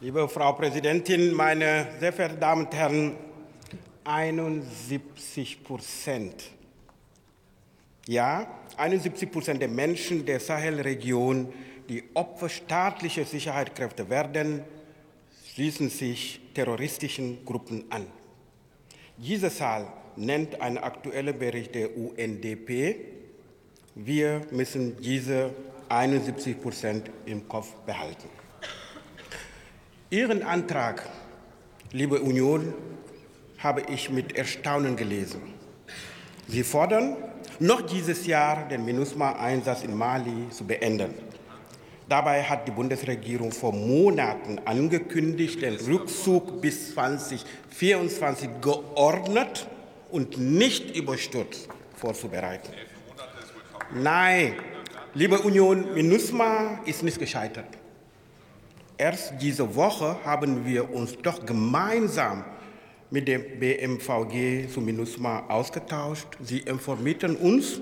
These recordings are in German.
Liebe Frau Präsidentin, meine sehr verehrten Damen und Herren, 71 Prozent, ja, 71 Prozent der Menschen der Sahelregion, die Opfer staatlicher Sicherheitskräfte werden, schließen sich terroristischen Gruppen an. Diese Zahl nennt ein aktueller Bericht der UNDP. Wir müssen diese 71 Prozent im Kopf behalten. Ihren Antrag, liebe Union, habe ich mit Erstaunen gelesen. Sie fordern, noch dieses Jahr den MINUSMA-Einsatz in Mali zu beenden. Dabei hat die Bundesregierung vor Monaten angekündigt, den Rückzug bis 2024 geordnet und nicht überstürzt vorzubereiten. Nein, liebe Union, MINUSMA ist nicht gescheitert. Erst diese Woche haben wir uns doch gemeinsam mit dem BMVG zu MINUSMA ausgetauscht. Sie informierten uns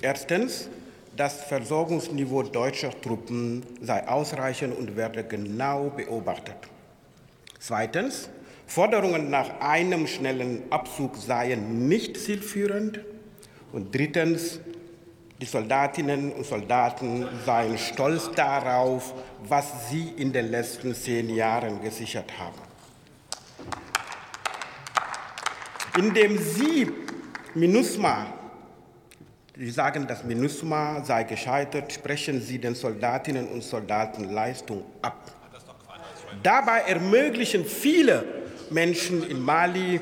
erstens, das Versorgungsniveau deutscher Truppen sei ausreichend und werde genau beobachtet. Zweitens, Forderungen nach einem schnellen Abzug seien nicht zielführend. Und drittens, die Soldatinnen und Soldaten seien stolz darauf, was sie in den letzten zehn Jahren gesichert haben. Indem Sie MINUSMA, Sie sagen, das MINUSMA sei gescheitert, sprechen Sie den Soldatinnen und Soldaten Leistung ab. Dabei ermöglichen viele Menschen in Mali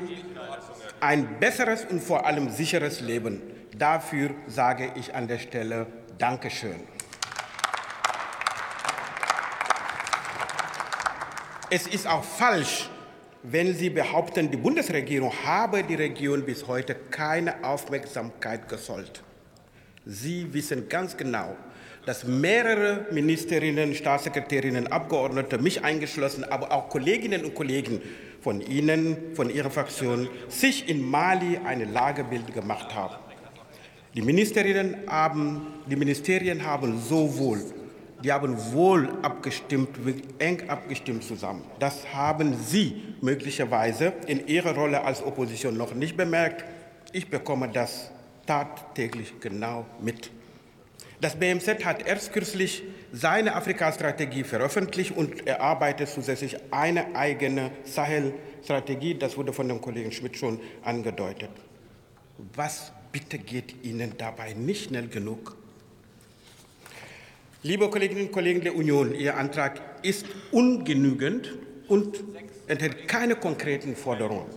ein besseres und vor allem sicheres Leben. Dafür sage ich an der Stelle Dankeschön. Es ist auch falsch, wenn Sie behaupten, die Bundesregierung habe die Region bis heute keine Aufmerksamkeit gezollt. Sie wissen ganz genau, dass mehrere Ministerinnen, Staatssekretärinnen, Abgeordnete, mich eingeschlossen, aber auch Kolleginnen und Kollegen von Ihnen, von Ihrer Fraktion, sich in Mali eine Lagebild gemacht haben. Die Ministerinnen haben, die Ministerien haben sowohl, die haben wohl abgestimmt, eng abgestimmt zusammen. Das haben Sie möglicherweise in Ihrer Rolle als Opposition noch nicht bemerkt. Ich bekomme das tagtäglich genau mit. Das BMZ hat erst kürzlich seine Afrika-Strategie veröffentlicht und erarbeitet zusätzlich eine eigene Sahel-Strategie. Das wurde von dem Kollegen Schmidt schon angedeutet. Was bitte geht Ihnen dabei nicht schnell genug? Liebe Kolleginnen und Kollegen der Union, Ihr Antrag ist ungenügend und enthält keine konkreten Forderungen.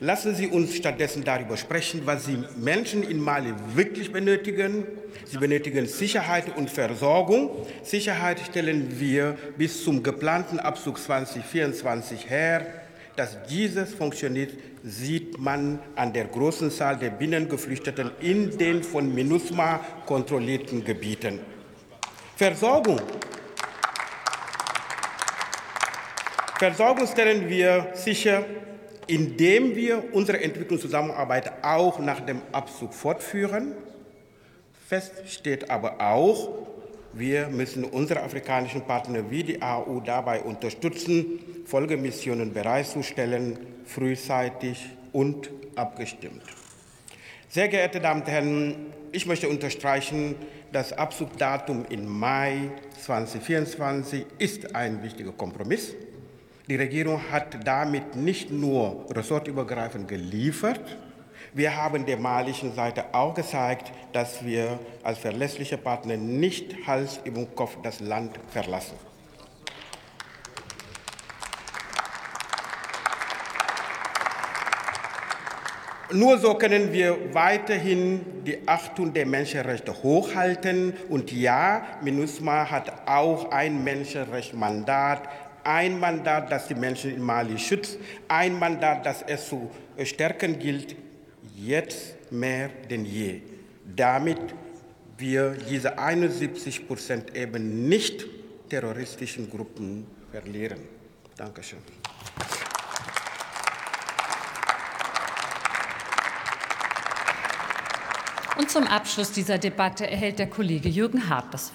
Lassen Sie uns stattdessen darüber sprechen, was die Menschen in Mali wirklich benötigen. Sie benötigen Sicherheit und Versorgung. Sicherheit stellen wir bis zum geplanten Abzug 2024 her. Dass dieses funktioniert, sieht man an der großen Zahl der Binnengeflüchteten in den von MINUSMA kontrollierten Gebieten. Versorgung. Versorgung stellen wir sicher, indem wir unsere Entwicklungszusammenarbeit auch nach dem Abzug fortführen. Fest steht aber auch, wir müssen unsere afrikanischen Partner wie die AU dabei unterstützen, Folgemissionen bereitzustellen, frühzeitig und abgestimmt. Sehr geehrte Damen und Herren, ich möchte unterstreichen, das Abzugdatum im Mai 2024 ist ein wichtiger Kompromiss. Die Regierung hat damit nicht nur ressortübergreifend geliefert, wir haben der malischen Seite auch gezeigt, dass wir als verlässliche Partner nicht Hals über Kopf das Land verlassen. Nur so können wir weiterhin die Achtung der Menschenrechte hochhalten. Und ja, MINUSMA hat auch ein Menschenrechtsmandat, ein Mandat, das die Menschen in Mali schützt, ein Mandat, das es zu stärken gilt, jetzt mehr denn je, damit wir diese 71 Prozent eben nicht terroristischen Gruppen verlieren. Dankeschön. Und zum Abschluss dieser Debatte erhält der Kollege Jürgen Hart das Wort.